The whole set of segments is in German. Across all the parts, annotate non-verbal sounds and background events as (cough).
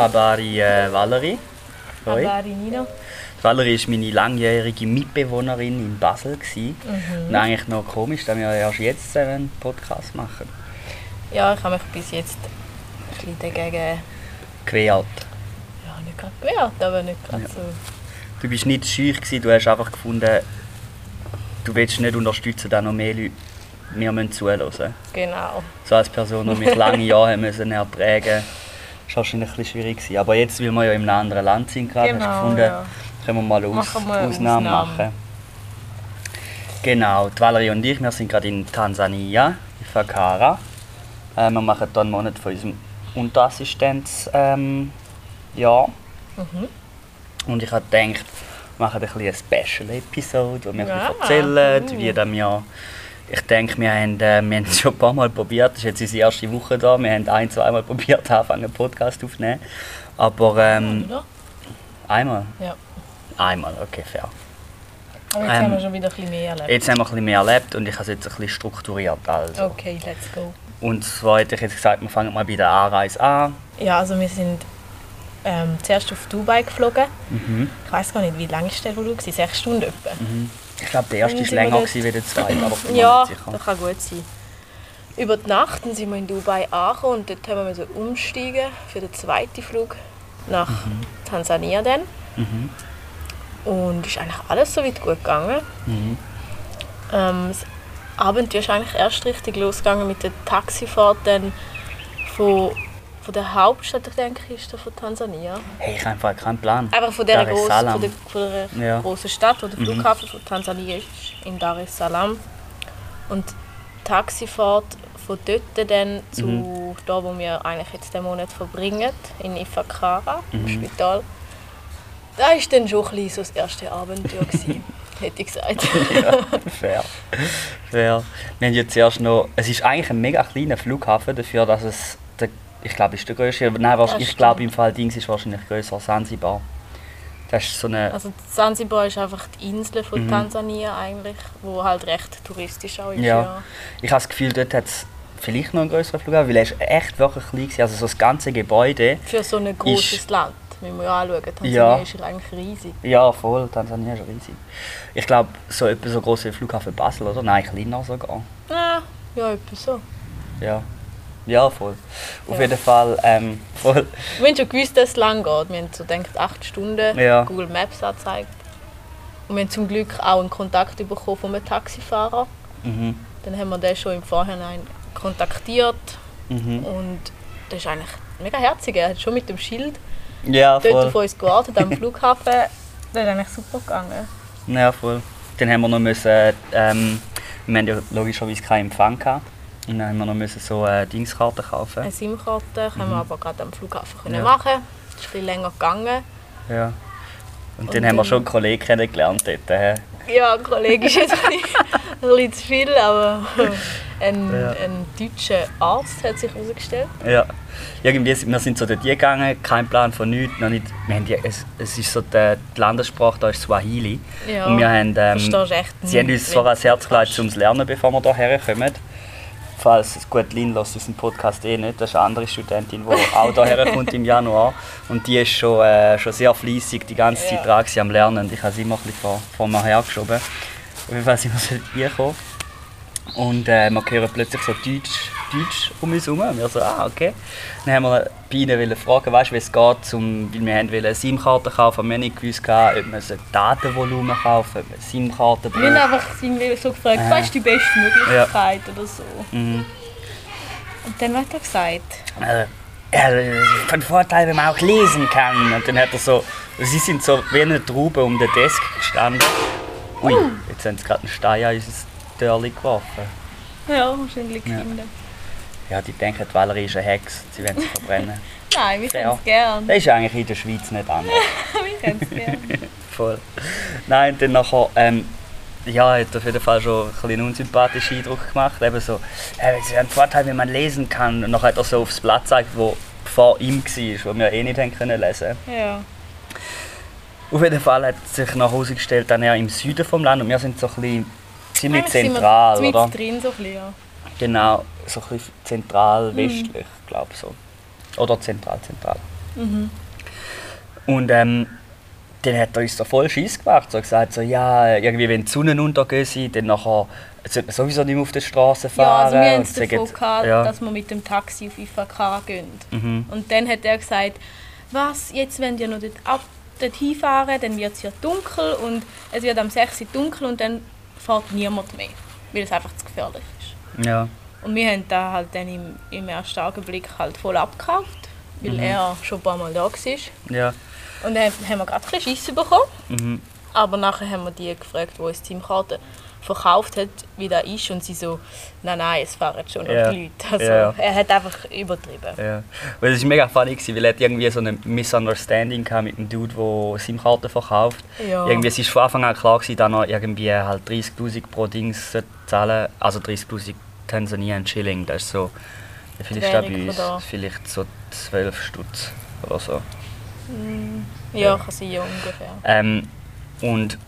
Habari äh, Valerie. Hoi. Habari Nino. Valerie war meine langjährige Mitbewohnerin in Basel. Gewesen. Und eigentlich noch komisch, dass wir erst jetzt einen Podcast machen. Ja, ich habe mich bis jetzt ein bisschen dagegen, Quert. ja, nicht gerade gewehrt, aber nicht gerade Ja. so. Du bist nicht schüch, gewesen, du hast einfach gefunden, du willst nicht unterstützen, dass noch mehr Leute mir müssen zuhören Genau. So als Person, die mich lange (laughs) Jahre müssen ertragen musste, war wahrscheinlich ein bisschen schwierig. Gewesen. Aber jetzt, weil wir ja in einem anderen Land sind, gerade, hast du Genau, gefunden, ja. können wir mal Aus eine Ausnahmen Ausnahme. machen. Genau, die Valerie und ich, wir sind gerade in Tansania, in Fakara. Äh, wir machen hier einen Monat von unserem Unterassistenz ähm. Mhm. Und ich habe gedacht, wir machen ein eine Special-Episode, wo wir Ja, erzählen, cool. wie wir... Ich denke, wir haben, äh, wir haben es schon ein paar Mal probiert. Das ist jetzt unsere erste Woche da. Wir haben ein, zwei Mal (laughs) probiert, anfangen, einen Podcast aufzunehmen. Aber ähm, Oder? einmal? Ja. Einmal, okay, fair. Aber jetzt Ähm, haben wir schon wieder ein bisschen mehr erlebt. Jetzt haben wir ein bisschen mehr erlebt und ich habe es jetzt ein bisschen strukturiert. Also. Okay, let's go. Und zwar hätte ich jetzt gesagt, wir fangen mal bei der Anreise an. Ja, also wir sind ähm, zuerst auf Dubai geflogen. Mhm. Ich weiß gar nicht, wie lange ist der wohl? gewesen? Sechs Stunden etwa. Ich glaube, der erste war länger dort- gewesen wie der zweite, aber (clears throat) Ja, das kann gut sein. Über die Nacht sind wir in Dubai angekommen und dort haben wir umsteigen für den zweiten Flug nach Tansania dann. Mhm. Und ist eigentlich alles so weit gut gegangen. Mhm. Ähm, das Abenteuer ist eigentlich erst richtig losgegangen mit der Taxifahrt dann von, von der Hauptstadt, ich denke, ist das von Tansania. Hey, ich habe einfach keinen Plan. Einfach von der, grossen, von der, von der Ja. Mhm. grossen Stadt, wo der Flughafen von Tansania ist, in Dar es Salaam. Und die Taxifahrt von dort dann zu Mhm. da, wo wir eigentlich jetzt den Monat verbringen, in Ifakara, im Mhm. Spital. Da war dann schon ein so das erste Abenteuer, (laughs) gewesen, hätte ich gesagt. Fair. Fair. Wir haben jetzt erst noch. Es ist eigentlich ein mega kleiner Flughafen dafür, dass es. Der, ich glaube, ist der größte. Nein, Das ich glaube, im Fall Dings ist wahrscheinlich größer als Sansibar. Das ist so eine. Also Zanzibar ist einfach die Insel von Mhm. Tansania eigentlich, wo halt recht touristisch auch ist. Ja. Ja. Ich habe das Gefühl, dort hat es vielleicht noch einen größeren Flughafen, weil er ist echt wirklich klein war. Also so das ganze Gebäude. Für so ein großes Land, müssen wir ja anschauen. Tansania Ja. ist eigentlich riesig. Ja, voll. Tansania ist riesig. Ich glaube, so etwa so groß wie Flughafen Basel, oder? Nein, kleiner sogar. Ja, ja, etwa so. Ja. Ja, voll. Auf Ja. jeden Fall, ähm, (laughs) voll. Wir haben schon gewusst, dass es lang geht. Wir haben so gedacht, acht Stunden Ja. Google Maps angezeigt. Und wir haben zum Glück auch einen Kontakt bekommen von einem Taxifahrer. Mhm. Dann haben wir den schon im Vorhinein kontaktiert. Mhm. Und das ist eigentlich mega herzig. Er hat schon mit dem Schild Ja, dort voll. auf uns gewartet am (laughs) Flughafen. Das ist eigentlich super gegangen. Ja, voll. Dann haben wir noch müssen, ähm, wir haben ja logischerweise keinen Empfang gehabt. Dann haben wir noch müssen so äh, Dingskarten kaufen. Eine SIM-Karte können wir aber gerade am Flughafen können Mhm. Ja. machen. Das ist ein bisschen länger gegangen. Ja. Und, Und dann haben wir schon einen Kollegen kennengelernt dort. Äh. Ja, ein Kollege ist jetzt ein bisschen, (laughs) ein bisschen zu viel, aber ein, Ja. ein deutscher Arzt hat sich herausgestellt. Ja. Irgendwie, wir sind so dort gegangen, kein Plan von nichts. Noch nicht, wir haben die, es, es ist so die, die Landessprache, da ist Swahili. Ja, Und wir haben, ähm, sie haben uns wenn ans Herz gelegt, um zu lernen, bevor wir hierher kommen. Falls, gut, Lin lässt unseren Podcast eh nicht, das ist eine andere Studentin, die (laughs) auch hierher kommt im Januar. Und die ist schon, äh, schon sehr fleissig die ganze Zeit Ja. dran gewesen am Lernen. Und ich habe sie immer ein bisschen vor, vor mir hergeschoben. Auf jeden Fall sind wir so. Und äh, wir hören plötzlich so Deutsch, Deutsch um uns herum. Wir so, ah, okay. Dann haben wir wollen fragen, weißt, wie es geht, zum, weil wir haben eine SIM-Karte kaufen, wir haben nicht gewusst, ob wir ein Datenvolumen kaufen, ob wir eine SIM-Karte Wir haben einfach so gefragt, Äh. was ist die beste Möglichkeit oder so. Mhm. Und dann hat er gesagt, Also, ja, das ist von Vorteil, wenn man auch lesen kann. Und dann hat er so, sie sind so wie eine Traube um den Desk gestanden. Ui, jetzt haben sie gerade einen Stein an unser Dörrli geworfen. ja, wahrscheinlich Ja. Kinder. Ja, die denken, die Valerie ist eine Hex, sie wollen sie verbrennen. (laughs) Nein, wir Ja. können es gern. Das ist eigentlich in der Schweiz nicht anders. (laughs) wir können es gern. (laughs) Voll. Nein, dann nachher, ähm, ja, hat auf jeden Fall schon ein bisschen einen unsympathischen Eindruck gemacht. Eben so, äh, es ist ein Vorteil, wenn man lesen kann. Und dann hat er so aufs Blatt gezeigt, wo vor ihm war, wo wir eh nicht haben können lesen Ja. Auf jeden Fall hat sich nach Hause gestellt, dann eher im Süden vom Land und wir sind so ein bisschen ziemlich Eigentlich sind wir zentral, oder? drin so ein bisschen, ja. Genau, so ein bisschen zentral, westlich, glaube ich so. Oder zentral, zentral. Und ähm, dann hat er uns so voll Schiss gemacht. So gesagt, so, ja, irgendwie, wenn die Sonnenuntergehen sind, dann nachher sollte man sowieso nicht mehr auf der Straße Ja, fahren. also wir haben es davon gehabt, ja. dass wir mit dem Taxi auf IFK gehen. Mhm. Und dann hat er gesagt, was, jetzt wenn ihr noch dort, ab, dort hinfahren, dann wird es ja dunkel und es wird am 6 Uhr dunkel und dann fährt niemand mehr, weil es einfach zu gefährlich ist. Ja, Und wir haben da halt dann im, im ersten Augenblick halt voll abgekauft, weil Mhm. er schon ein paar Mal da war. ja. Und dann haben wir gerade ein bisschen Schiss bekommen. Mhm. Aber nachher haben wir die gefragt, die uns die SIM-Karte verkauft hat, wie das ist. Und sie so, nein, nein, es fahren schon noch Ja. die Leute. Also Ja. er hat einfach übertrieben. Ja. Weil es war mega funny, weil er irgendwie so eine Misunderstanding mit dem Dude, der SIM-Karten verkauft. Ja. Irgendwie, es war von Anfang an klar, dass er irgendwie halt 30'000 pro Dings zahlen Also 30'000 Tanzanian Schilling, das ist so... Wie viel ist das bei uns? da. Vielleicht so 12 Stutz oder so. Ja, kann sein, ja, ungefähr. Ähm, und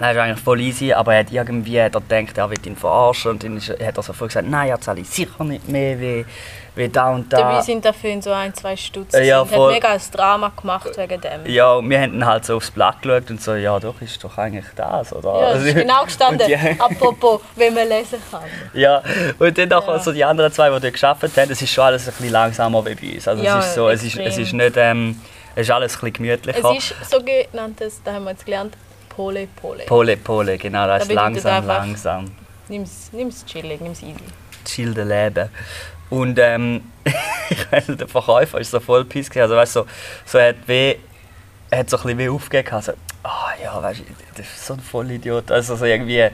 das ist eigentlich voll easy, aber er hat irgendwie hat er gedacht, er will ihn verarschen und dann ist, hat er sofort gesagt, nein, er zahle ich sicher nicht mehr wie, wie da und da. Dabei sind dafür in so ein, zwei Stutz. Äh, ja, und hat mega ein Drama gemacht wegen dem. Ja, und wir haben halt so aufs Blatt geschaut und so, ja doch, ist doch eigentlich das, oder? Ja, es ist genau (laughs) gestanden, die- apropos, wenn man lesen kann. Ja, und dann nachher Ja. so die anderen zwei, die dort gearbeitet haben, es ist schon alles ein bisschen langsamer wie bei uns. Also Ja, es ist so, es ist, es ist nicht, ähm, es ist alles ein bisschen gemütlicher. Es ist so genanntes, da haben wir jetzt gelernt, Pole Pole. Pole, Pole, genau, das ist Da bedeutet langsam, langsam. Nimm's, nimm's chillig, nimm's easy. chillte Leben. Und ähm, (laughs) der Verkäufer ist so voll piss. Also weißt du, so, so hat weh, er hat so ein bisschen weh aufgegeben. Also, ah ja, weißt du, das ist so ein Vollidiot. Also so irgendwie,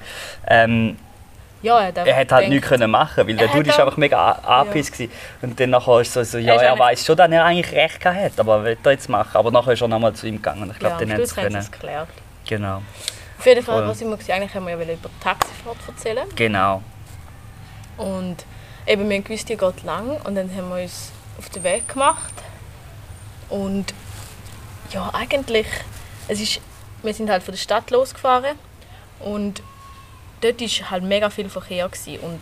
ähm, Ja, er hat, er hat halt nichts können machen, weil der Er Dude hat ist einfach mega angepisst gewesen. Und dann nachher ist so, so ja, ist er weiß schon, dass er eigentlich recht gehabt hat, aber will er jetzt machen? Aber nachher ist er nochmal zu ihm gegangen. Ich Ja, glaube, sie Schluss haben sie können. Genau, Auf jeden Fall, Voll. was immer gesehen, eigentlich haben wir ja über die Taxifahrt erzählen. genau. Und eben, wir haben gewusst, die geht lang und dann haben wir uns auf den Weg gemacht. Und ja, eigentlich, es ist, wir sind halt von der Stadt losgefahren und dort war halt mega viel Verkehr. Gewesen. Und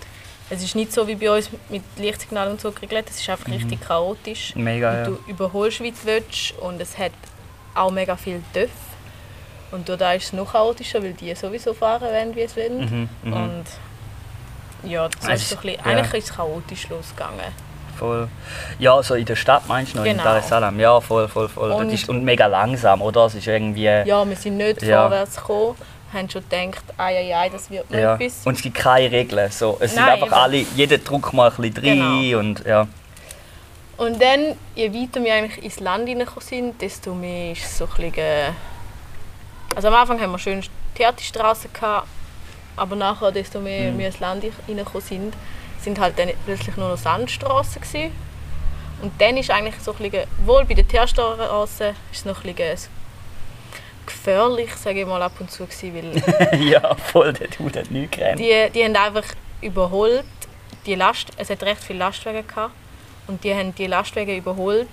es ist nicht so wie bei uns mit Lichtsignal und so geregelt, es ist einfach richtig chaotisch. Mega, und Mhm. ja. du überholst, wie du willst und es hat auch mega viel Töff. Und da ist es noch chaotischer, weil die sowieso fahren wollen, wie es wollen. Mhm, mhm. Und ja, das Es ist so ein bisschen, ja. eigentlich ist es chaotisch losgegangen. Voll. Ja, so in der Stadt meinst du noch, in Genau. Dar es Salaam. Ja, voll, voll, voll. Und, das ist, und mega langsam, oder? Es ist irgendwie... Ja, wir sind nicht Ja. vorwärts gekommen, haben schon gedacht, ai, ai, ai, das wird noch Ja. etwas. Und es gibt keine Regeln. So, es sind Nein, einfach eben. alle, jeder drückt mal ein bisschen rein Genau. und ja. Und dann, je weiter wir eigentlich ins Land hineingekommen sind, desto mehr ist es so ein bisschen... Also am Anfang haben wir schön Theaterstraßen gehabt, aber nachher, desto mehr Mhm. wir ins Land hineingekommen sind, sind halt dann plötzlich nur noch Sandstraßen gewesen. Und dann ist eigentlich so ein bisschen, wohl bei der Theaterstraße ist es noch ein bisschen gefährlich, sage ich mal, ab und zu gewesen, weil (laughs) ja, voll, der Dude hat nichts gerannt. die, die haben einfach überholt, die Last, es hat recht viele Lastwagen gehabt, und die haben die Lastwagen überholt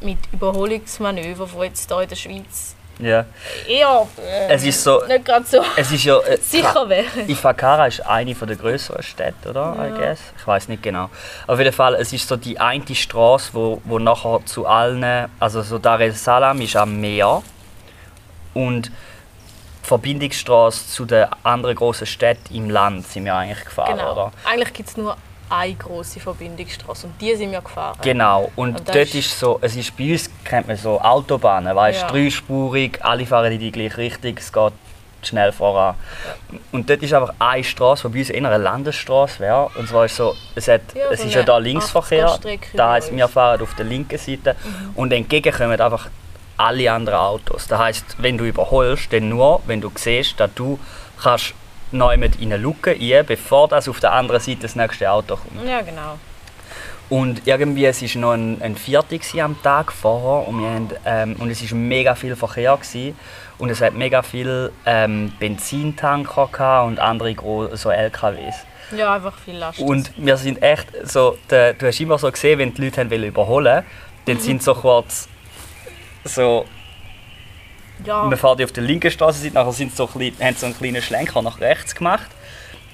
mit Überholungsmanövern, die jetzt hier in der Schweiz Ja. eher äh, Es ist so, nicht gerade so es ist ja... äh, (laughs) sicher wären. Ifakara ist eine der größeren Städte, oder? I Ja. guess. Ich weiß nicht genau. Auf jeden Fall, es ist so die eine Straße, wo, wo nachher zu allen, also so Dar es Salaam ist am Meer und die Verbindungsstraße zu den anderen großen Städten im Land sind wir eigentlich gefahren, Genau. oder? Eigentlich gibt es nur eine große Verbindungsstraße und die sind wir gefahren. Genau. Und, Und dort ist- ist so, es ist bei uns kennt man so Autobahnen, weißt, Ja. dreispurig, alle fahren in die gleiche Richtung, es geht schnell voran. Und dort ist einfach eine Straße, die bei uns eher eine Landesstraße wäre. Und zwar ist so, es, hat, Ja, es so ist ja da Linksverkehr, 80er-Strecke da heisst, wir fahren auf der linken Seite und entgegen kommen einfach alle anderen Autos. Das heisst, wenn du überholst, dann nur, wenn du siehst, dass du kannst neu mit in eine Luke rein, bevor das auf der anderen Seite das nächste Auto kommt. Ja, genau. Und irgendwie, es war noch ein, ein Viertel am Tag vorher und, wir haben, ähm, und es war mega viel Verkehr. Gewesen. Und es hat mega viel ähm, Benzintanker gehabt und andere so LKWs. Ja, einfach viel Last. Und wir sind echt so, der, du hast immer so gesehen, wenn die Leute haben wollen überholen dann sind so kurz so, ja, wir fahren auf der linken Straßenseite, nachher sind so ein bisschen, haben sie so einen kleinen Schlenker nach rechts gemacht.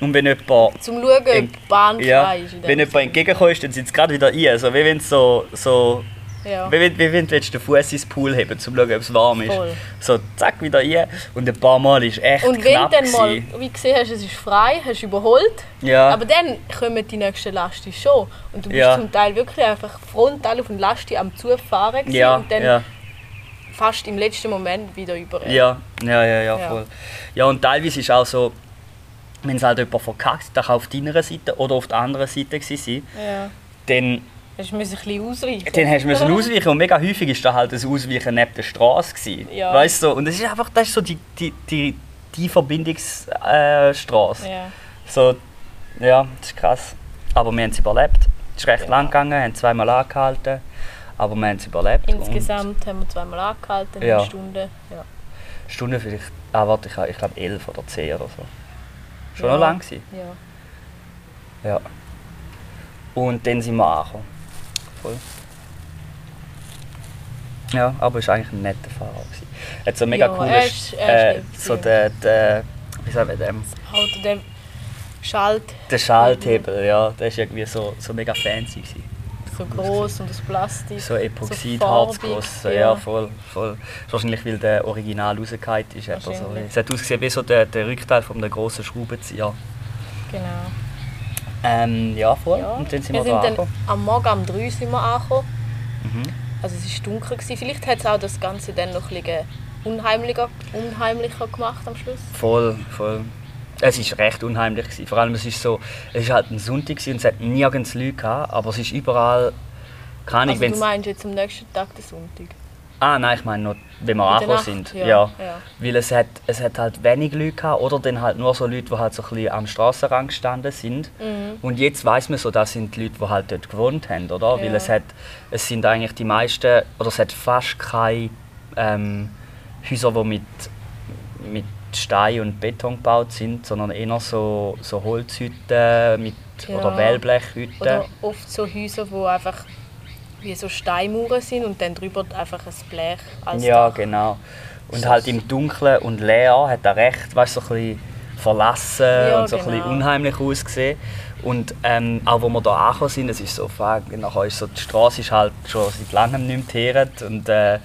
Und wenn jemand zum Schauen, ob die Bahn Ja, ist. wenn jemand entgegenkommt, dann sind sie gerade wieder ein. Also wie wenn so, so Ja. Wie, wie, wie wenn du willst, den Fuß ins Pool heben um zu schauen, ob es warm ist. Voll. So, zack, wieder rein. Und ein paar Mal ist echt Und wenn knapp. dann mal, wie du gesehen hast, es ist frei, hast du überholt, ja. aber dann kommen die nächsten Lasten schon. Und du bist Ja. zum Teil wirklich einfach frontal auf den Lasti am Zufahren ja, und dann ja, fast im letzten Moment wieder über. ja, ja, ja, ja, voll. Ja, und teilweise ist auch so, wenn es halt jemand verkackt, der kann auf deiner Seite oder auf der anderen Seite sein, ja. dann, Hast du ein bisschen ausreichen. dann hast du müssen ausweichen und mega häufig ist da halt das Ausweichen neben der Straße gewesen. Ja. Weißt du, und das ist einfach, das ist so die, die, die, die Verbindungsstraße. Äh. Ja. So, ja, das ist krass. Aber wir haben es überlebt. Es ist recht Ja. lang gegangen, haben zweimal angehalten, aber wir haben es überlebt. Insgesamt haben wir zweimal angehalten, Ja. eine Stunde. Ja. Und Stunde vielleicht, ah warte, ich, ich glaube 11 oder 10 oder so. Schon Ja. noch lang gewesen. Ja. Ja. Und dann sind wir angekommen. Voll. Ja, aber es war eigentlich ein netter Fahrer. gewesen. Hat so mega Ja, cool, er ist- er ist lieb so der, der, wie sagen wir dem, Auto, der Schalt der Schalthebel, ja, der ist irgendwie so, so mega fancy gewesen. So groß und aus Plastik. So Epoxid, so ja. ja, voll, voll. Wahrscheinlich, weil der Original rausgefallen ist. So. Es hat ausgesehen wie so der, der Rückteil von einem grossen Schraubenzieher. Genau. Ähm, ja, voll. Ja. Und dann sind wir, wir da sind dann am Morgen um 3 sind wir angekommen. Mhm. Also es war dunkel. Gewesen. Vielleicht hat es auch das Ganze dann noch ein bisschen unheimlicher, unheimlicher gemacht am Schluss. Voll, voll. Es war recht unheimlich. Gewesen. Vor allem, es ist so, es ist halt ein Sonntag gewesen und es hat nirgends Leute gehabt, aber es ist überall, keine Also wenn's- du meinst jetzt am nächsten Tag den Sonntag? Ah nein, ich meine noch, wenn wir angekommen sind. ja, Ja. ja. Weil es hat, es hat halt wenig Leute gehabt, oder dann halt nur so Leute, die halt so ein bisschen am Strassenrand gestanden sind. Mhm. Und jetzt weiß man so, das sind die Leute, die halt dort gewohnt haben, oder? Weil Ja. es hat, es sind eigentlich die meisten, oder es hat fast keine ähm, Häuser, die mit, mit Stein und Beton gebaut sind, sondern eher so, so Holzhütten mit, Ja. oder Wellblechhütten. Oder oft so Häuser, wo einfach wie so Steinmauern sind und dann drüber einfach ein Blech als Ja, Dach. genau. Und halt im Dunkeln und leer hat er recht, weißt so ein bisschen verlassen Ja, und so ein bisschen genau. unheimlich ausgesehen. Und ähm, auch wo wir da angekommen sind, es ist so, fuck, nachher ist so, die Straße ist halt schon seit langem nicht mehr teeret und äh,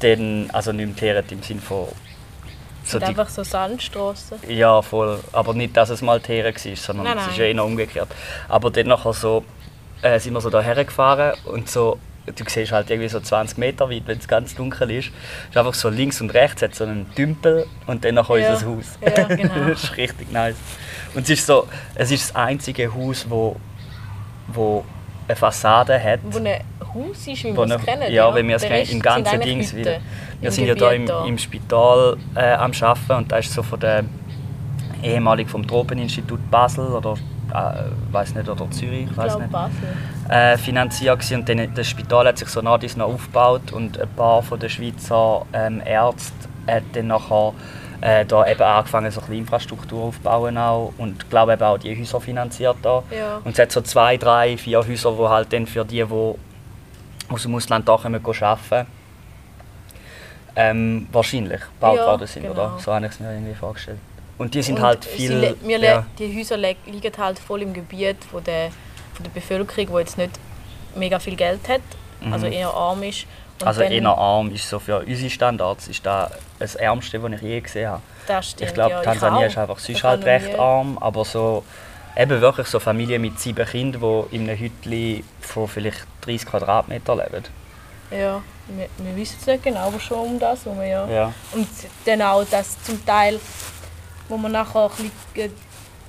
dann, also nicht mehr teeret im Sinne von so die, einfach so Sandstraßen. ja, voll. Aber nicht, dass es mal Teeren war, sondern Nein, es ist nein. eher umgekehrt. Aber dann nachher so, äh, sind wir so da hergefahren und so, du siehst halt irgendwie so 20 Meter weit, wenn es ganz dunkel ist. ist einfach so links und rechts hat so einen Tümpel und dann nachher Ja. unser Haus. Ja, genau. (laughs) das ist richtig nice. Und es ist so, es ist das einzige Haus, wo, wo eine Fassade hat. Wo ein Haus ist, wie Wo wir es kennen. Ja, wenn wir es Der kennen, im ganzen Dings wieder. Wir sind ja Gebiet im, im Spital äh, am Arbeiten und da ist so von der ehemalig vom Tropeninstitut Basel oder äh, weiß nicht oder Zürich, Ich weiß nicht, Basel. äh, finanziert und dann, das Spital hat sich so nach dies noch aufgebaut und ein paar von den Schweizer ähm, Ärzte hat dann nachher äh, da eben angefangen so ein Infrastruktur aufzubauen auch und ich glaube eben auch die Häuser finanziert da. Ja. Und es hat so zwei, drei, vier Häuser, die halt dann für die, die aus dem Ausland da kommen, arbeiten ähm, wahrscheinlich gebaut Ja, worden sind, genau. oder? So habe ich es mir irgendwie vorgestellt. Und die sind Und halt viel... ja, Die Häuser liegen halt voll im Gebiet von der, von der Bevölkerung, die jetzt nicht mega viel Geld hat, also Mhm. eher arm ist. Und also eher arm ist so für unsere Standards ist da das Ärmste, was ich je gesehen habe. Das stimmt, ich glaube, ja, Tansania ist einfach sonst halt recht arm, aber so eben wirklich so Familien mit sieben Kindern, die in einem Hütchen von vielleicht 30 Quadratmeter leben. Ja, wir, wir wissen es nicht genau, aber schon um das herum, ja. Ja. Und dann auch, dass zum Teil, wo wir nachher ein bisschen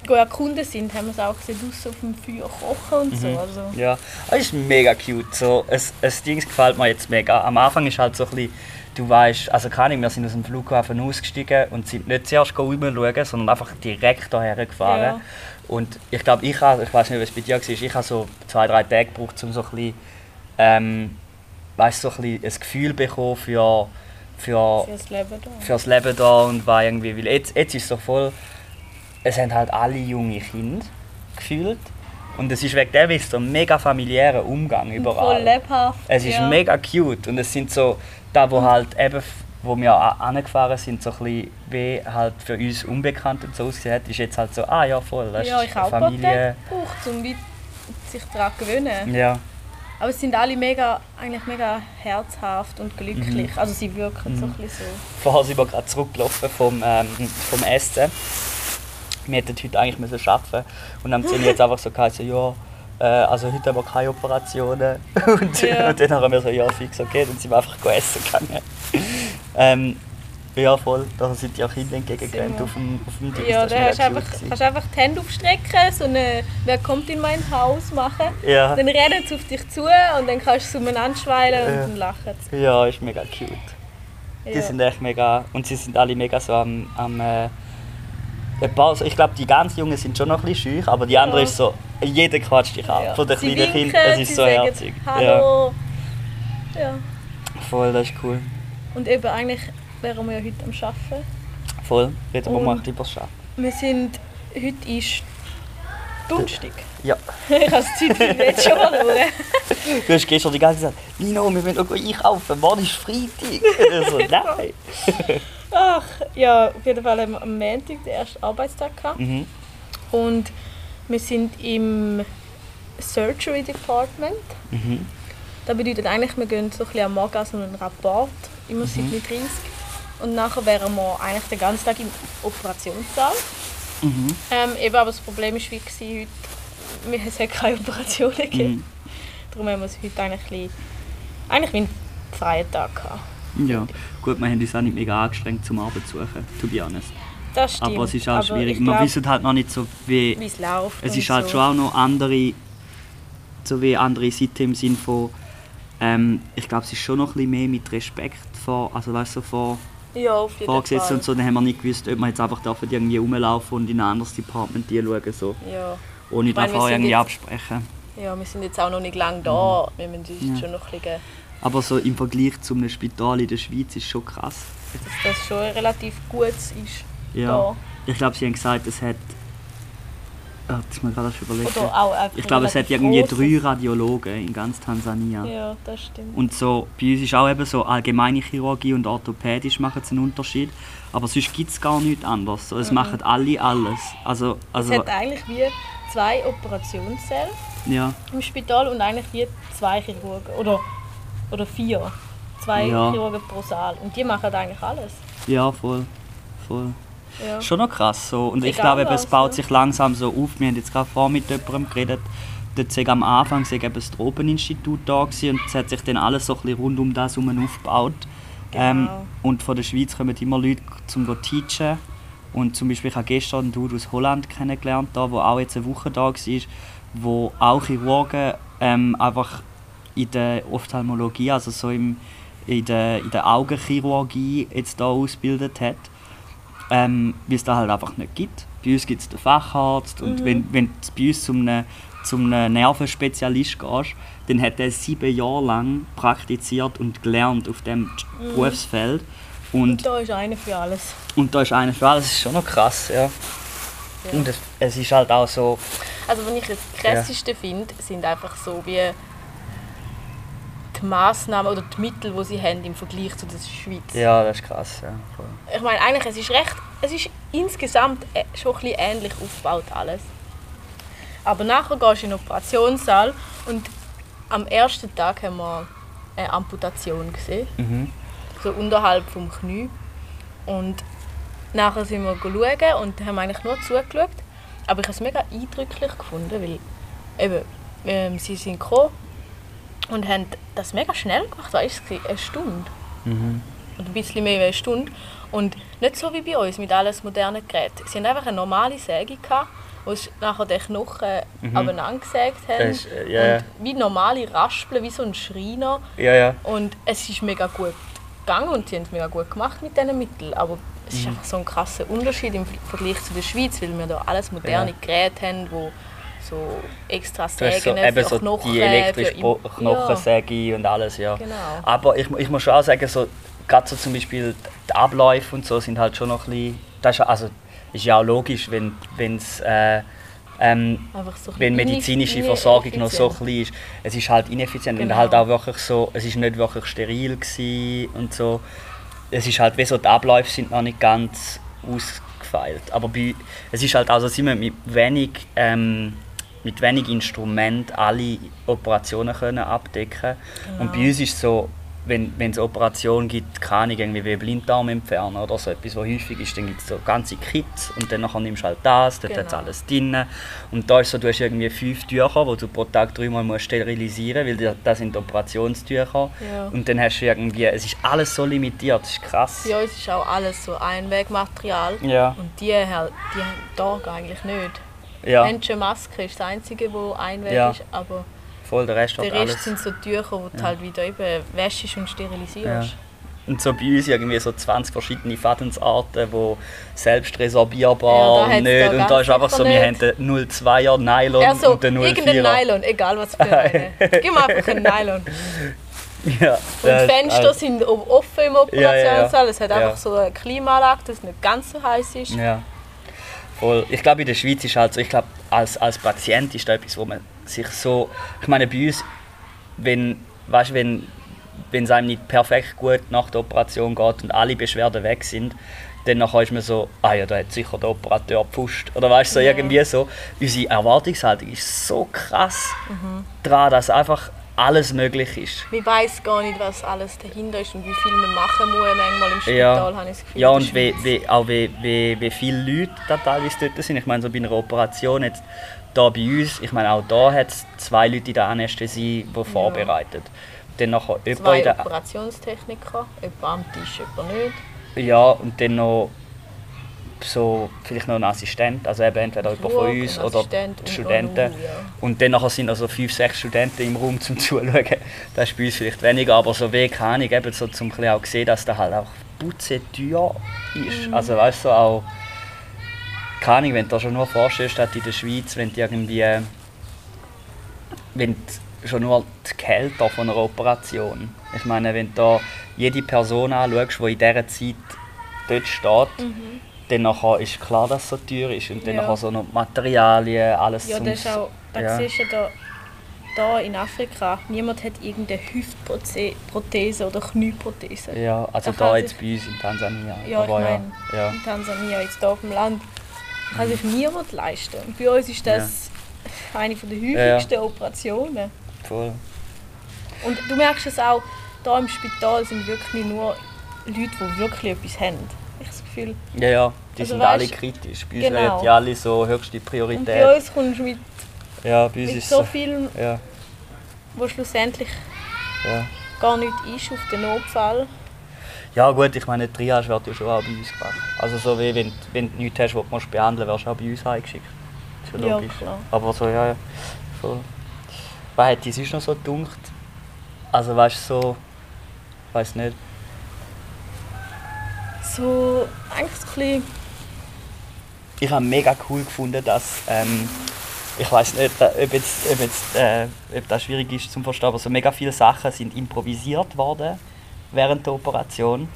erkunden sind, haben wir es auch gesehen, draussen auf dem Feuer kochen und so. Mhm. Also, Ja, es ist mega cute. So, es, es Ding gefällt mir jetzt mega. Am Anfang ist halt so ein bisschen, du weißt, also keine Ahnung, wir sind aus dem Flughafen ausgestiegen und sind nicht zuerst rumschauen, sondern einfach direkt hierher gefahren. Ja. Und ich glaube, ich habe, ich weiß nicht, was bei dir war, ich habe so zwei, drei Tage gebraucht, um so ein bisschen, ähm, weißt, so ein, bisschen ein Gefühl bekommen für, für, fürs Leben da. fürs Leben da und war irgendwie, weil jetzt, jetzt ist es so voll, es haben halt alle junge Kinder gefühlt und es ist wegen dem ist so ein mega familiärer Umgang überall. Voll lebhaft. Es ist ja. mega cute und es sind so, da wo halt eben, wo wir angefahren sind, so ein bisschen wie halt für uns unbekannt und so ausgesehen hat, ist jetzt halt so, ah ja voll, das Ja, ist ich habe Familie. Tage gebraucht, um sich daran zu gewöhnen. Ja, Aber es sind alle mega, eigentlich mega herzhaft und glücklich. Also sie wirken so ein bisschen so. Vorher sind wir gerade zurückgelaufen vom, ähm, vom Essen. Wir hätten heute eigentlich müssen arbeiten und dann haben sie jetzt einfach so gesagt, so, ja, äh, also heute haben wir keine Operationen. (laughs) Und, Ja. und dann haben wir so, ja fix, okay, dann sind wir einfach essen gegangen. Ähm, ja voll, da sind die auch Kinder entgegengerannt auf dem, auf dem Dings, Ja, das da hast du einfach, kannst einfach die Hände aufstrecken, so eine «Wer kommt in mein Haus?» machen. Ja, Dann rennen sie auf dich zu und dann kannst du sie umeinander schweilen und Ja. dann lachen sie. ja, ist mega cute. Die Ja. sind echt mega, und sie sind alle mega so am, am äh, paar, so- ich glaube, die ganz Jungen sind schon noch ein bisschen scheu, aber die andere Ja. ist so, jeder quatscht dich ab. Ja. Von den kleinen Kindern, es ist so herzig. «Hallo!» Ja. voll, das ist cool. Und eben eigentlich wären wir ja heute am Arbeiten. Voll, reden wir mal über das Schaffen. Wir sind... Heute ist Donnerstag. (laughs) Ja, ich habe das Zeit jetzt schon (laughs) verloren. du hast gestern die ganze Zeit gesagt, Nino, wir müssen noch einkaufen, morgen ist Freitag. (laughs) so, nein. Ach, ja, auf jeden Fall haben wir am Montag den ersten Arbeitstag gehabt. Mhm. Und wir sind im Surgery Department. Mhm. Das bedeutet eigentlich, wir gehen so ein bisschen am Morgen so einen Rapport, immer seit mit 30. Und nachher wären wir eigentlich den ganzen Tag im Operationssaal. Mhm. Ähm, eben, aber das Problem war wie gewesen, heute, es hat keine Operationen gegeben. Mhm. Darum haben wir es heute eigentlich, ein bisschen, eigentlich wie einen freien Tag gehabt. Ja, gut, wir haben uns auch nicht mega angestrengt zum Arbeit zu suchen, to be honest. Das stimmt. Aber es ist auch Aber schwierig. ich Wir glaub, wissen halt noch nicht so, wie... es läuft. Es ist halt so. schon auch noch andere, so wie andere Seiten im Sinn von, ähm, ich glaube, es ist schon noch ein bisschen mehr mit Respekt vor, also weißt du, vor ja, auf jeden vorgesetzt Fall. und so, dann haben wir nicht gewusst, ob wir jetzt einfach dürfen irgendwie rumlaufen und in ein anderes Department schauen, so, Ja. ohne Ich meine, sind irgendwie jetzt- absprechen. ja, wir sind jetzt auch noch nicht lange da. Wir müssen uns Mhm. Ja. schon noch ein bisschen, Aber so im Vergleich zu einem Spital in der Schweiz ist schon krass. dass das schon relativ gut ist. Ja. Da. Ich glaube, sie haben gesagt, es hat... Ah, das ist mir gerade überlegt. Ich glaube, es hat irgendwie drei Radiologen in ganz Tansania. Ja, das stimmt. Und so, bei uns ist auch eben so allgemeine Chirurgie und orthopädisch machen einen Unterschied. Aber sonst gibt es gar nichts anderes. So, es machen alle alles. Also, also es hat eigentlich wie zwei Operationssäle ja, im Spital und eigentlich wie zwei Chirurgen. Oder, oder vier. Zwei Ja. Chirurgen pro Saal. Und die machen eigentlich alles. ja, voll. voll. Ja. Schon noch krass. So. Und ich Egal glaube, eben, es baut sich langsam so auf. Wir haben jetzt gerade vor mit jemandem geredet. Dort sei am Anfang sei eben das Tropeninstitut da gewesen, und es hat sich dann alles so ein bisschen rund um das herum aufgebaut. Ähm, Genau. und von der Schweiz kommen immer Leute zum zu teachen. Und zum Beispiel ich habe gestern einen Dude aus Holland kennengelernt, da, der auch jetzt eine Woche da war, wo auch Chirurgen ähm, einfach in der Ophthalmologie, also so im, in, der, in der Augenchirurgie jetzt da ausgebildet hat ähm, weil es da halt einfach nicht gibt. Bei uns gibt es den Facharzt und wenn, wenn du bei uns zum einem, zum einem Nervenspezialist gehst, dann hat er sieben Jahre lang praktiziert und gelernt auf dem Berufsfeld. Und, Und da ist einer für alles. und da ist einer für alles, das ist schon noch krass, ja. Und es, es ist halt auch so, Also, was ich das krasseste finde, sind einfach so wie die Massnahmen oder die Mittel, die sie haben im Vergleich zu der Schweiz. ja, das ist krass, ja. voll. Ich meine, eigentlich, es ist recht, es ist insgesamt äh, schon ein bisschen ähnlich aufgebaut alles. Aber nachher gehst du in den Operationssaal und am ersten Tag haben wir eine Amputation gesehen, Mhm. so unterhalb vom Knie. Und nachher sind wir schauen und haben eigentlich nur zugeschaut. Aber ich habe es mega eindrücklich gefunden, weil eben, ähm, sie sind gekommen und haben das mega schnell gemacht. Weißt du, eine Stunde Mhm. oder ein bisschen mehr als eine Stunde. Und nicht so wie bei uns mit alles modernen Geräten. Sie hatten einfach eine normale Säge, gehabt, wo sie nachher den Knochen Mhm. abeinander gesägt haben. Ist, äh, ja. Und wie normale Raspeln, wie so ein Schreiner. Ja, ja. Und es ist mega gut gegangen und sie haben es mega gut gemacht mit diesen Mitteln. Aber es Mhm. ist einfach so ein krasser Unterschied im Vergleich zu der Schweiz, weil wir da alles moderne. Geräte haben, wo so extra Sägen so, eben so Knochen, die elektrische Bo- Knochensäge und alles, ja. Genau. Aber ich, ich muss schon auch sagen, so, gerade so zum Beispiel die Abläufe und so sind halt schon noch ein bisschen, das ist, ja- also, ist ja auch logisch, wenn es äh, ähm, Ja, so wenn medizinische Versorgung noch so klein ist. Es ist halt ineffizient und Genau. halt auch wirklich so, es ist nicht wirklich steril und so. Es ist halt wie so, die Abläufe sind noch nicht ganz ausgefeilt. Aber bei, es ist halt auch so, sind wir mit wenig ähm, mit wenig Instrument alle Operationen können abdecken Und bei uns ist es so, wenn wenn es Operationen gibt, keine irgendwie wie Blinddarm entfernen oder so etwas, was häufig ist, dann gibt es so ganze Kits und dann nachher nimmst du halt das, dort Genau. hat alles drin. Und da ist so, du hast irgendwie fünf Tücher, die du pro Tag dreimal musst sterilisieren musst, weil das sind Operationstücher. Ja. Und dann hast du irgendwie, es ist alles so limitiert, das ist krass. Bei uns ist auch alles so Einwegmaterial. Ja, Und die, halt, die haben Tag eigentlich nicht. Ja, Handschuhe-Maske ist das Einzige, wo Einweg Ja. ist, aber voll, der Rest der Rest sind so Tücher, die du Ja. halt wieder eben wäschst und sterilisierst. Und so bei uns irgendwie so 20 verschiedene Fadenarten, die selbst resorbierbar Ja, nicht. Und da ist einfach so, sicher wir haben nicht. den 02er Nylon Also, und den irgendein 04er. Nylon, egal was für (laughs) einen. Gib mir einfach einen Nylon. Ja, Und Fenster alles- sind offen im Operationssaal. Es hat Ja. einfach so eine Klimaanlage, dass es nicht ganz so heiß ist. Voll. Ich glaube, in der Schweiz ist halt so, ich glaube, als, als Patient ist da etwas, wo man sich so. Ich meine, bei uns, wenn, weißt, wenn, wenn es einem nicht perfekt gut nach der Operation geht und alle Beschwerden weg sind, dann nachher ist man so, ah ja, da hat sicher der Operateur gepfuscht. Oder weißt du, so Ja. irgendwie so. Unsere Erwartungshaltung ist so krass Mhm. daran, dass einfach alles möglich ist. Man weiß gar nicht, was alles dahinter ist und wie viel man machen muss manchmal im Spital, Ja, habe ich das Gefühl. ja und wie, wie, auch wie, wie, wie viele Leute da teilweise dort sind. Ich meine, so bei einer Operation jetzt da bei uns, ich meine, auch da hat es zwei Leute in der Anästhesie, die vorbereitet. Dann nachher in Zwei der, Operationstechniker, jemand am Tisch, jemand nicht. ja, und dann noch so, vielleicht noch ein Assistent, also eben entweder jemand von uns oder die Studenten. ja. Und dann nachher sind also fünf, sechs Studenten im Raum zum (laughs) Zuschauen. Das ist bei uns vielleicht weniger, aber so wie, keine Ahnung, eben so zum auch sehen, dass da halt auch putzteuer ist. Mhm. Also weißt du, so auch, keine Ahnung, wenn du dir schon nur vorstellst, dass in der Schweiz, wenn du irgendwie, wenn du schon nur die Gehälter von einer Operation, ich meine, wenn du da jede Person anschaust, die in dieser Zeit dort steht, dann nachher ist klar, dass es so teuer ist. Und dann. Ja. nachher so noch Materialien, alles Ja, das ist auch, da ja. siehst du da, da in Afrika, niemand hat irgendeine Hüftprothese oder Knieprothese. Ja, also Da da jetzt bei uns in Tansania. Ja, ich aber meine, ja, ja. in Tansania, jetzt hier auf dem Land, kann sich niemand leisten. Und bei uns ist das eine der häufigsten Operationen. voll. Und du merkst es auch, hier im Spital sind wirklich nur Leute, die wirklich etwas haben. Ich Gefühl. Ja, ja, die Also sind alle weißt- kritisch. Bei uns Genau. werden die alle so höchste Und Priorität. bei uns kommst du mit, ja, bei uns mit ist so so. viel, Ja, wo schlussendlich ja. gar nicht ist auf den Notfall. ja, gut, ich meine, die Triage wird ja schon auch bei uns gemacht. Also, so wie wenn, wenn du nichts hast, was du musst behandeln musst, wirst du auch bei uns heimgeschickt. Ist ja Ja, logisch. klar. Aber so, ja, ja. Voll. Was hat dir sonst noch so gedunkt? Also, weißt du, so. weiß nicht. So, eigentlich ein bisschen, ich habe mega cool gefunden, dass ähm, ich weiß nicht, ob, jetzt, ob, jetzt, äh, ob das schwierig ist zu verstehen, aber so mega viele Sachen sind improvisiert worden während der Operation.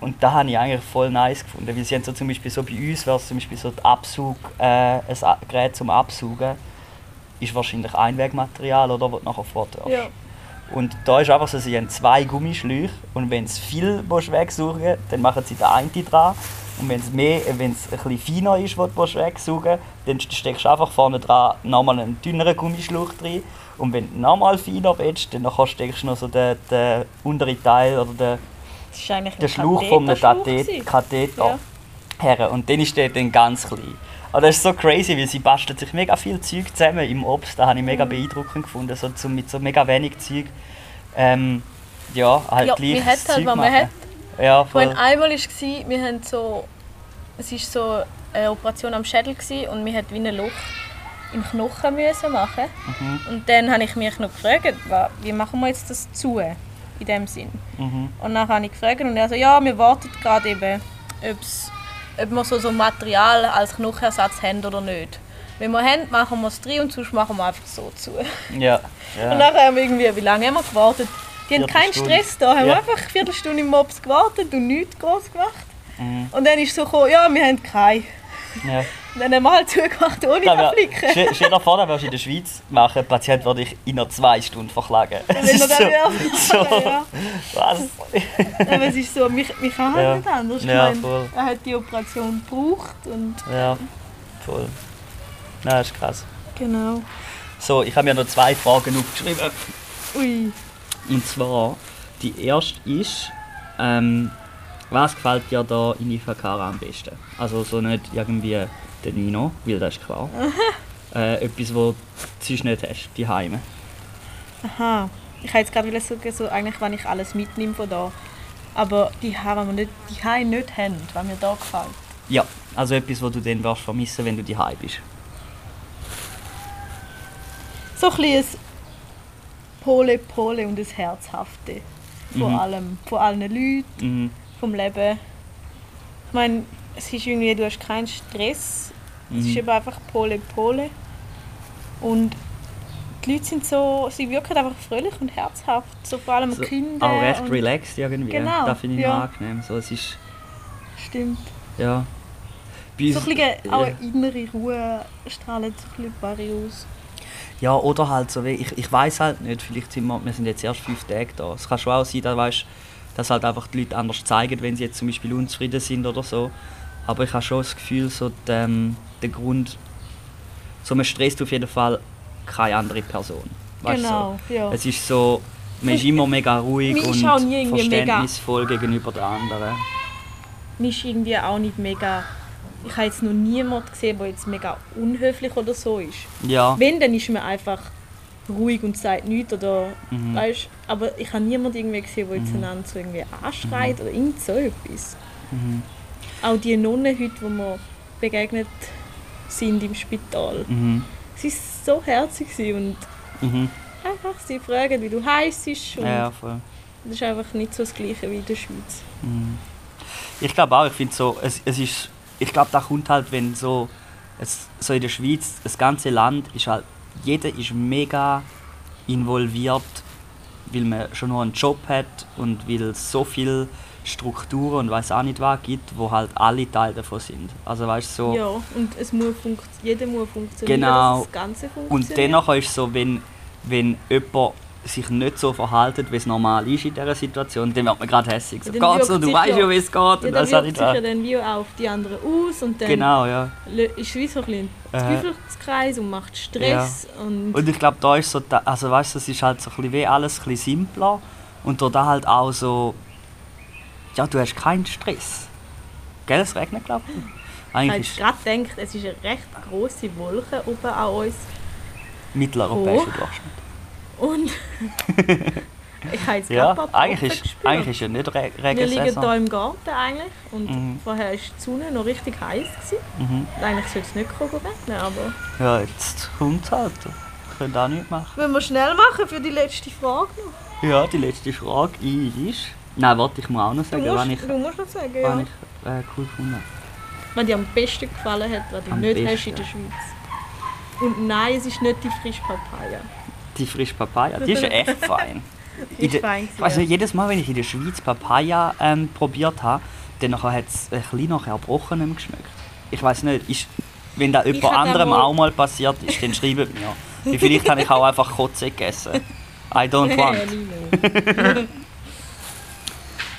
Und da habe ich eigentlich voll nice gefunden, weil sie haben so zum Beispiel so bei uns wäre es zum Beispiel so die Absug, äh, ein Gerät zum Absaugen ist wahrscheinlich Einwegmaterial oder was du nachher fortwärst. ja. Und da ist einfach so, sie haben zwei Gummischläuche und wenn es viel willst, dann machen sie den einen dran. Und wenn es mehr, äh, wenn es ein bisschen feiner ist, was du willst, dann steckst du einfach vorne dran nochmal einen dünneren Gummischlauch drin. Und wenn du nochmal feiner willst, dann steckst du noch so den, den unteren Teil oder den, den Schlauch vom Katheterschlauch Katheter, gewesen. Katheter Ja. Her. Und dann ist der dann ganz klein. Aber das ist so crazy, weil sie basteln sich mega viel Zeug zusammen im Obst. Das habe ich Mhm. mega beeindruckend gefunden. So, so mit so mega wenig Zeug. Ähm, ja, halt Ja, gleich man hat halt, was man hat. Ja, Vorhin voll. einmal war es, wir haben so, es war so eine Operation am Schädel und wir mussten wie ein Loch im Knochen müssen machen. Mhm. Und dann habe ich mich noch gefragt, wie machen wir jetzt das zu, in dem Sinn. Mhm. Und dann habe ich gefragt und er so, ja, wir warten gerade eben, ob's, ob wir so, so Material als Knochenersatz haben oder nicht. Wenn wir haben, machen wir es drin und sonst machen wir einfach so zu. Ja, (laughs) Und ja. nachher haben wir irgendwie, wie lange haben wir gewartet? Die haben keinen. Stress da, haben Ja. einfach eine Viertelstunde im Mobs gewartet und nichts groß gemacht. Mhm. Und dann ist so gekommen, ja, wir haben keinen. ja. (laughs) Dann haben wir halt zugemacht, ohne zu ja. flicken. Stell dir vor, das würdest du in der Schweiz machen, Patient würde dich in einer zwei Stunden verklagen. Wenn er dann (laughs) so, (laughs) so, ja. was? Aber es ist so, mich, mich kann halt Ja. nicht anders. Ich Ja, meine, voll. er hat die Operation gebraucht und Ja, voll. Nein, das ist krass. Genau. So, ich habe mir noch zwei Fragen aufgeschrieben. Ui. Und zwar, die erste ist, ähm, was gefällt dir da in Ifakara am besten? Also so nicht irgendwie der Nino, weil das ist klar. (laughs) äh, etwas, wo du sonst nicht hast, die Heime. Aha. Ich wollte gerade sagen, so, eigentlich, wenn ich alles mitnehme von da. Aber die haben wir nicht, die Heim nicht haben, was mir da gefällt. Ja, also etwas, wo du dann wirst vermissen, wenn du die bist. So ein bisschen ein Pole, Pole und ein Herzhafte. Vor Mhm. allem, von allen Leuten, Mhm. vom Leben. Ich meine, es ist irgendwie, du hast keinen Stress. Es ist Mhm. eben einfach Pole, Pole. Und die Leute sind so, sie wirken einfach fröhlich und herzhaft. So vor allem So, Kinder. auch recht relaxed irgendwie. Genau, Das finde ich ja. angenehm. So, es ist, Stimmt. ja. Bei So ein bisschen auch eine innere Ruhe strahlt so ein bisschen aus. Ja, oder halt so wie, ich, ich weiß halt nicht, vielleicht sind wir, wir sind jetzt erst fünf Tage da. Es kann schon auch sein, dass, weißt, dass halt einfach die Leute anders zeigen, wenn sie jetzt zum Beispiel unzufrieden sind oder so. Aber ich habe schon das Gefühl, so die, ähm, der Grund, so man stresst auf jeden Fall keine andere Person. Weißt, genau, So. ja. Es ist so, man ist immer mega ruhig und irgendwie mega- verständnisvoll gegenüber den anderen. Man ist irgendwie auch nicht mega... Ich habe jetzt noch niemanden gesehen, der jetzt mega unhöflich oder so ist. Ja, Wenn, dann ist man einfach ruhig und sagt nichts oder Mhm. weißt, aber ich habe niemanden irgendwie gesehen, der jetzt einander so irgendwie anschreit oder irgend so etwas. Mhm. Auch die Nonnen heute, die wir begegnet sind im Spital. mhm. Sie war so herzig und Mhm. einfach sie fragen, wie du heisst und Ja, voll. das ist einfach nicht so das Gleiche wie in der Schweiz. Ich glaube auch, ich finde so, es, es ist, ich glaube, da kommt halt, wenn so, es, so in der Schweiz, das ganze Land ist halt, jeder ist mega involviert, weil man schon noch einen Job hat und weil so viele Strukturen und weiß auch nicht was gibt, wo halt alle Teil davon sind. Also weißt so, Ja, und es muss funkt jeder muss funktionieren, Genau. dass das Ganze funktioniert. und dennoch ist es so, wenn, wenn jemand sich nicht so verhält, wie es normal ist in dieser Situation, dann wird man gerade hässlich. So, Ja, geht's so, du weißt ja- ja, wie es geht. ja, dann wirkt sich ja dann wie auf die anderen aus und dann Genau, ja. ist es wie so ein bisschen ein Äh. Teufelskreis und macht Stress und, Und ich glaube, da ist so, also weißt du, es ist halt so ein bisschen wie alles ein bisschen simpler und da halt auch so, ja, du hast keinen Stress. Gell, es regnet, glaube ich. ich habe Eigentlich ist gerade gedacht, es ist eine recht grosse Wolke oben an uns mitteleuropäischer. Durchschnitt. und (laughs) ich habe jetzt Ja, eigentlich ist, eigentlich ist ja nicht Re Wir liegen hier im Garten eigentlich und Mhm. vorher war die Sonne noch richtig heiß. Gewesen. Mhm. Eigentlich sollte es nicht kommen regnen, aber... Ja, jetzt kommt es halt. Können auch nichts machen. Wollen wir schnell machen für die letzte Frage noch? Ja, die letzte Frage ist... Nein, warte, ich muss auch noch Du sagen, musst, was ich, du musst noch sagen, was ja. ich äh, cool gefunden habe. Was dir am besten gefallen hat, was du Am nicht besten. hast in der Schweiz. Und nein, es ist nicht die frische Papaya. Die frische Papaya, die ist ja echt (laughs) fein. Die ist fein gewesen, nicht, jedes Mal, wenn ich in der Schweiz Papaya ähm, probiert habe, dann hat es ein bisschen nach Erbrochenem geschmeckt. Ich weiß nicht, ist, wenn das jemand anderem auch mal passiert ist, dann schreibt mir. Vielleicht habe ich auch einfach Kotze gegessen. I don't want.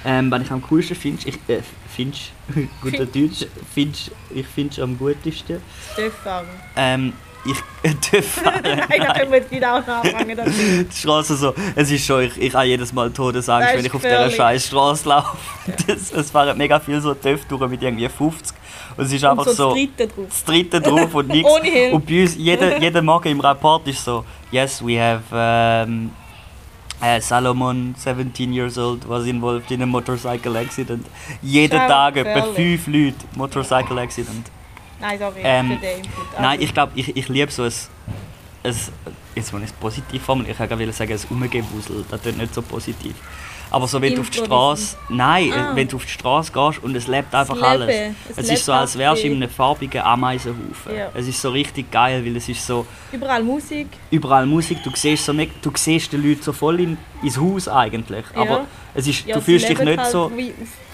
Ähm, was ich am coolsten finde, ich äh, find's, (laughs) guter Deutsch, find's, ich finde es am gutesten. Stefan. Ähm, ich (laughs) fahren. (laughs) Nein, da können wir jetzt wieder auch anfangen. Die Straße so, es ist schon, ich, ich habe jedes Mal Todesangst, wenn ich auf dieser scheiß Straße laufe. Es fahren mega viel so Töpfe durch mit irgendwie 50. Und es ist einfach Und so so, das dritte drauf. das dritte drauf und nichts. Ohne Helm. Und bei uns, jeder, jeden Morgen im Rapport ist so, yes, we have um, uh, Salomon, 17 years old, was involved in a motorcycle accident. Jeden Tag etwa fünf Leute, motorcycle accident. Nein, sorry, Ähm. Nein, ich glaube, ich, ich liebe so ein, ein, jetzt muss ich es positiv formulieren, ich wollte sagen, ein Umgewusel, das klingt nicht so positiv. Aber so, wenn du auf die Straße, nein, Ah. wenn du auf die Straße gehst und es lebt einfach Leben, alles. es Es ist so, als wärst du in einem farbigen Ameisenhaufen. Ja. Es ist so richtig geil, weil es ist so, Überall Musik. überall Musik, du siehst, so, nicht- du siehst den Leuten so voll in, ins Haus eigentlich. Ja. Aber es ist, Ja, du fühlst dich nicht halt so... Wie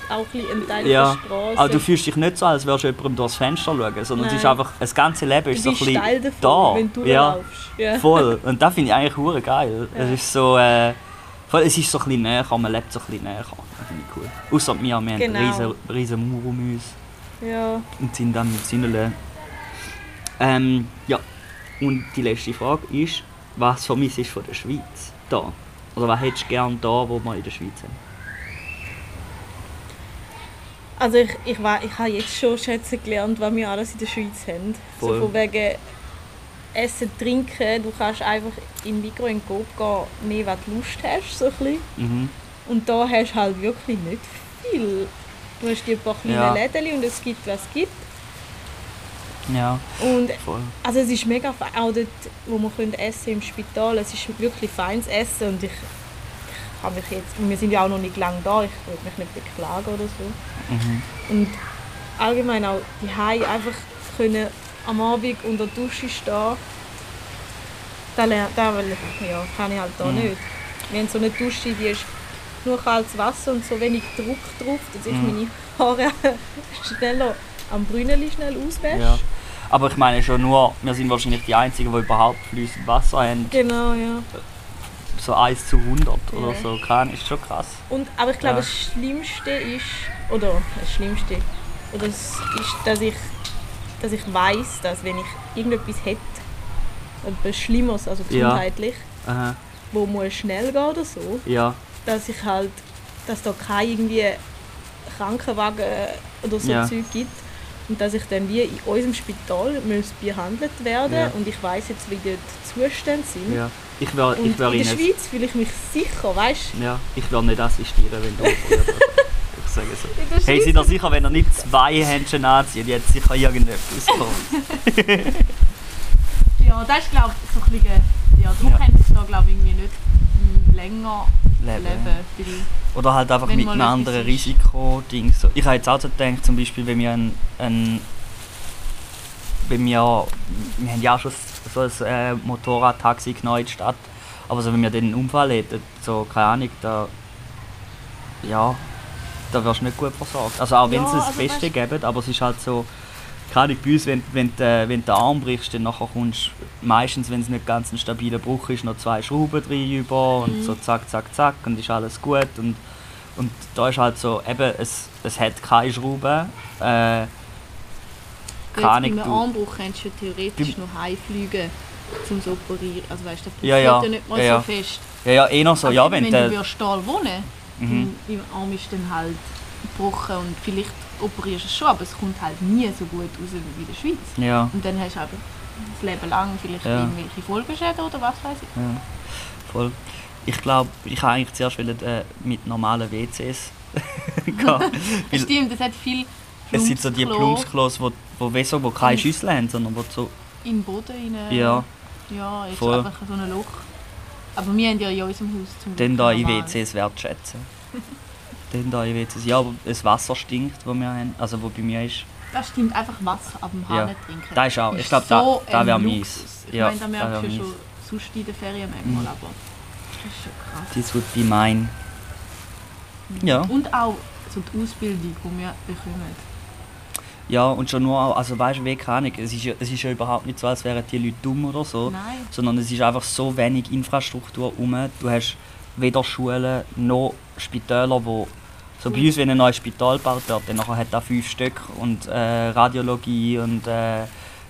auch ein Teil Ja, der Straße. aber du fühlst dich nicht so, als würdest du jemandem durchs Fenster schauen, sondern es ist Nein. einfach, das ganze Leben ist so ein bisschen davon, da. wenn du ja, laufst. Ja. voll. Und das finde ich eigentlich hure geil. Es ist so, äh, es ist so ein bisschen näher, man lebt so ein bisschen näher. Das finde ich cool. Außer wir, wir haben Genau. einen riesen, riesen Mauer um uns ja. und sind dann mit Sinnele. Ähm, ja. Und die letzte Frage ist, was vermisst du von der Schweiz da? Oder was hättest du gerne da, wo wir in der Schweiz haben? Also ich, ich, wei- ich habe jetzt schon schätzen gelernt, was wir alles in der Schweiz haben. Voll. So von wegen Essen, Trinken, du kannst einfach in Migros in Coop gehen, nehmen, was du Lust hast, so ein bisschen. Mhm. Und da hast du halt wirklich nicht viel. Du hast die paar kleine Ja. Läden und es gibt, was es gibt. Ja, Und voll. also es ist mega fein, auch dort, wo wir können essen im Spital, es ist wirklich feines Essen und ich, ich habe mich jetzt, wir sind ja auch noch nicht lange da, ich will mich nicht beklagen oder so. Mhm. Und allgemein auch die einfach können am Abend unter der Dusche stehen, da, lern- da will ich, ja, kann ich halt da Mhm. nicht. Wir haben so eine Dusche, die ist nur kaltes Wasser und so wenig Druck drauf, dass ich Mhm. meine Haare (laughs) schneller am Brünneli schnell auswäsche. Ja. Aber ich meine schon nur, wir sind wahrscheinlich die Einzigen, die überhaupt fließend Wasser haben. Genau, ja. So 1 zu 100 oder Ja. so. Kann, ist schon krass. Und, aber ich glaube, Ja. das Schlimmste ist, oder das Schlimmste, oder das ist, dass ich, dass ich weiß, dass wenn ich irgendetwas hätte, etwas Schlimmes, also Ja. gesundheitlich, Aha. wo muss schnell gehen oder so, Ja, dass ich halt, dass da kein irgendwie Krankenwagen oder so Ja. Zeug gibt und dass ich dann wie in unserem Spital muss behandelt werden Ja. und ich weiß jetzt, wie dort die Zustände sind. ja. Ich Und ich wär in der Schweiz fühle ich mich sicher, weißt du? Ja, ich werde nicht assistieren, wenn du (laughs) operiert wirst. Ich sage so. Hey, seid ihr sicher, wenn ihr nicht zwei Händchen anzieht, jetzt sicher irgendetwas uns. (laughs) Ja, das ist glaube ich so ein bisschen, ja, darum Ja. können sie da glaube ich irgendwie nicht länger Leben. leben. Oder halt einfach mit einem anderen. Risikoding. So. Ich habe jetzt auch so gedacht, zum Beispiel, wenn wir ein, ein wenn wir, wir haben ja auch schon so ein äh, Motorradtaxi genommen in die Stadt, aber so, wenn wir dann einen Unfall hätten, so, keine Ahnung, da, ja, da wirst du nicht gut versorgt. Also auch wenn Ja, sie das also Beste geben, aber es ist halt so, gerade bei uns, wenn, wenn, du, äh, wenn du den Arm brichst, dann nachher kommst du meistens, wenn es nicht ganz ein stabiler Bruch ist, noch zwei Schrauben drin über und Mhm. so zack, zack, zack und ist alles gut und, und da ist halt so, eben, es, es hat keine Schrauben, äh, bei Ahnung, einem du, Armbruch kannst du theoretisch noch heimfliegen, um zu operieren. Also weißt du, der Ja, ja. ja, nicht mal Ja, so fest. ja, ja, eh noch so, Aber ja, wenn, wenn du würdest da wohnen mhm, dein Arm ist dann halt gebrochen und vielleicht operierst du es schon, aber es kommt halt nie so gut raus wie in der Schweiz. ja, Und dann hast du einfach das Leben lang vielleicht Ja. irgendwelche Folgeschäden oder was weiß ich. ja, voll. Ich glaube, ich habe eigentlich zuerst wollen, äh, mit normalen WCs (laughs) gehen. (laughs) Stimmt, es hat viel Es sind so die Plumpsklo Plumpsklos, wo, wo, wo keine Schüssel haben, sondern wo so, in den Boden rein. ja, Ja, jetzt Voll. einfach so ein Loch. Aber wir haben ja in unserem Haus zum dann da in normal. WCs wertschätzen. dann da in WCs. Ja, aber das Wasser stinkt, wo wir haben, also wo bei mir ist. Das stimmt, einfach Wasser ab dem Ja. Hahn trinken. Das ist auch, ich glaube, da, so da ein wäre mies. Ich Ja, meine, da da merkst du ja schon sonst in den Ferien manchmal, Mhm. aber das ist schon krass. Das would be mine. Ja. Und auch so die Ausbildung, die wir bekommen. Ja, und schon nur, also weißt du, wie keine es ist, ja, es ist ja überhaupt nicht so, als wären die Leute dumm oder so, Nein. sondern es ist einfach so wenig Infrastruktur rum. Du hast weder Schulen noch Spitäler, wo so bei uns, wenn ein neues Spital gebaut wird, dann nachher hat er fünf Stück und äh, Radiologie und äh,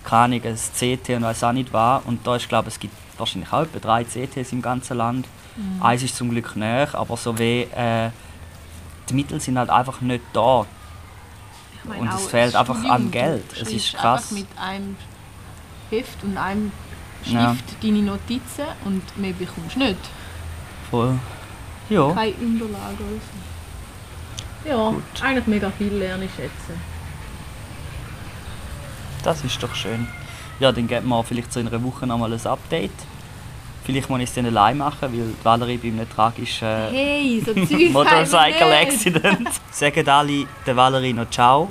keine ein CT und weiß auch nicht was. Und da ist, glaube es gibt wahrscheinlich auch etwa drei CTs im ganzen Land. Mhm. Eins ist zum Glück näher, aber so wie äh, die Mittel sind halt einfach nicht da. Meine, Und es fehlt einfach an Geld. Es ist krass. Mit einem Heft und einem Stift Ja. deine Notizen und mehr bekommst du nicht. Voll. Ja. Keine Unterlage oder so. Ja, Gut. eigentlich mega viel lerne ich schätzen. Das ist doch schön. Ja, dann geben wir vielleicht so in einer Woche nochmal ein Update. Vielleicht muss ich es dann allein machen, weil Valerie bei einem tragischen äh, Hey, so (laughs) Motorcycle. Accident. (laughs) Sagen alle der Valerie noch Ciao,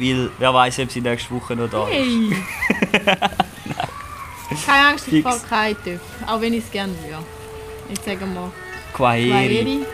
weil wer weiß, ob sie nächste Woche noch da ist. Hey! (laughs) Keine Angst, ich fahre keinen TÜV. Auch wenn ich es gerne würde. Jetzt sagen wir Quaheri. Quaheri.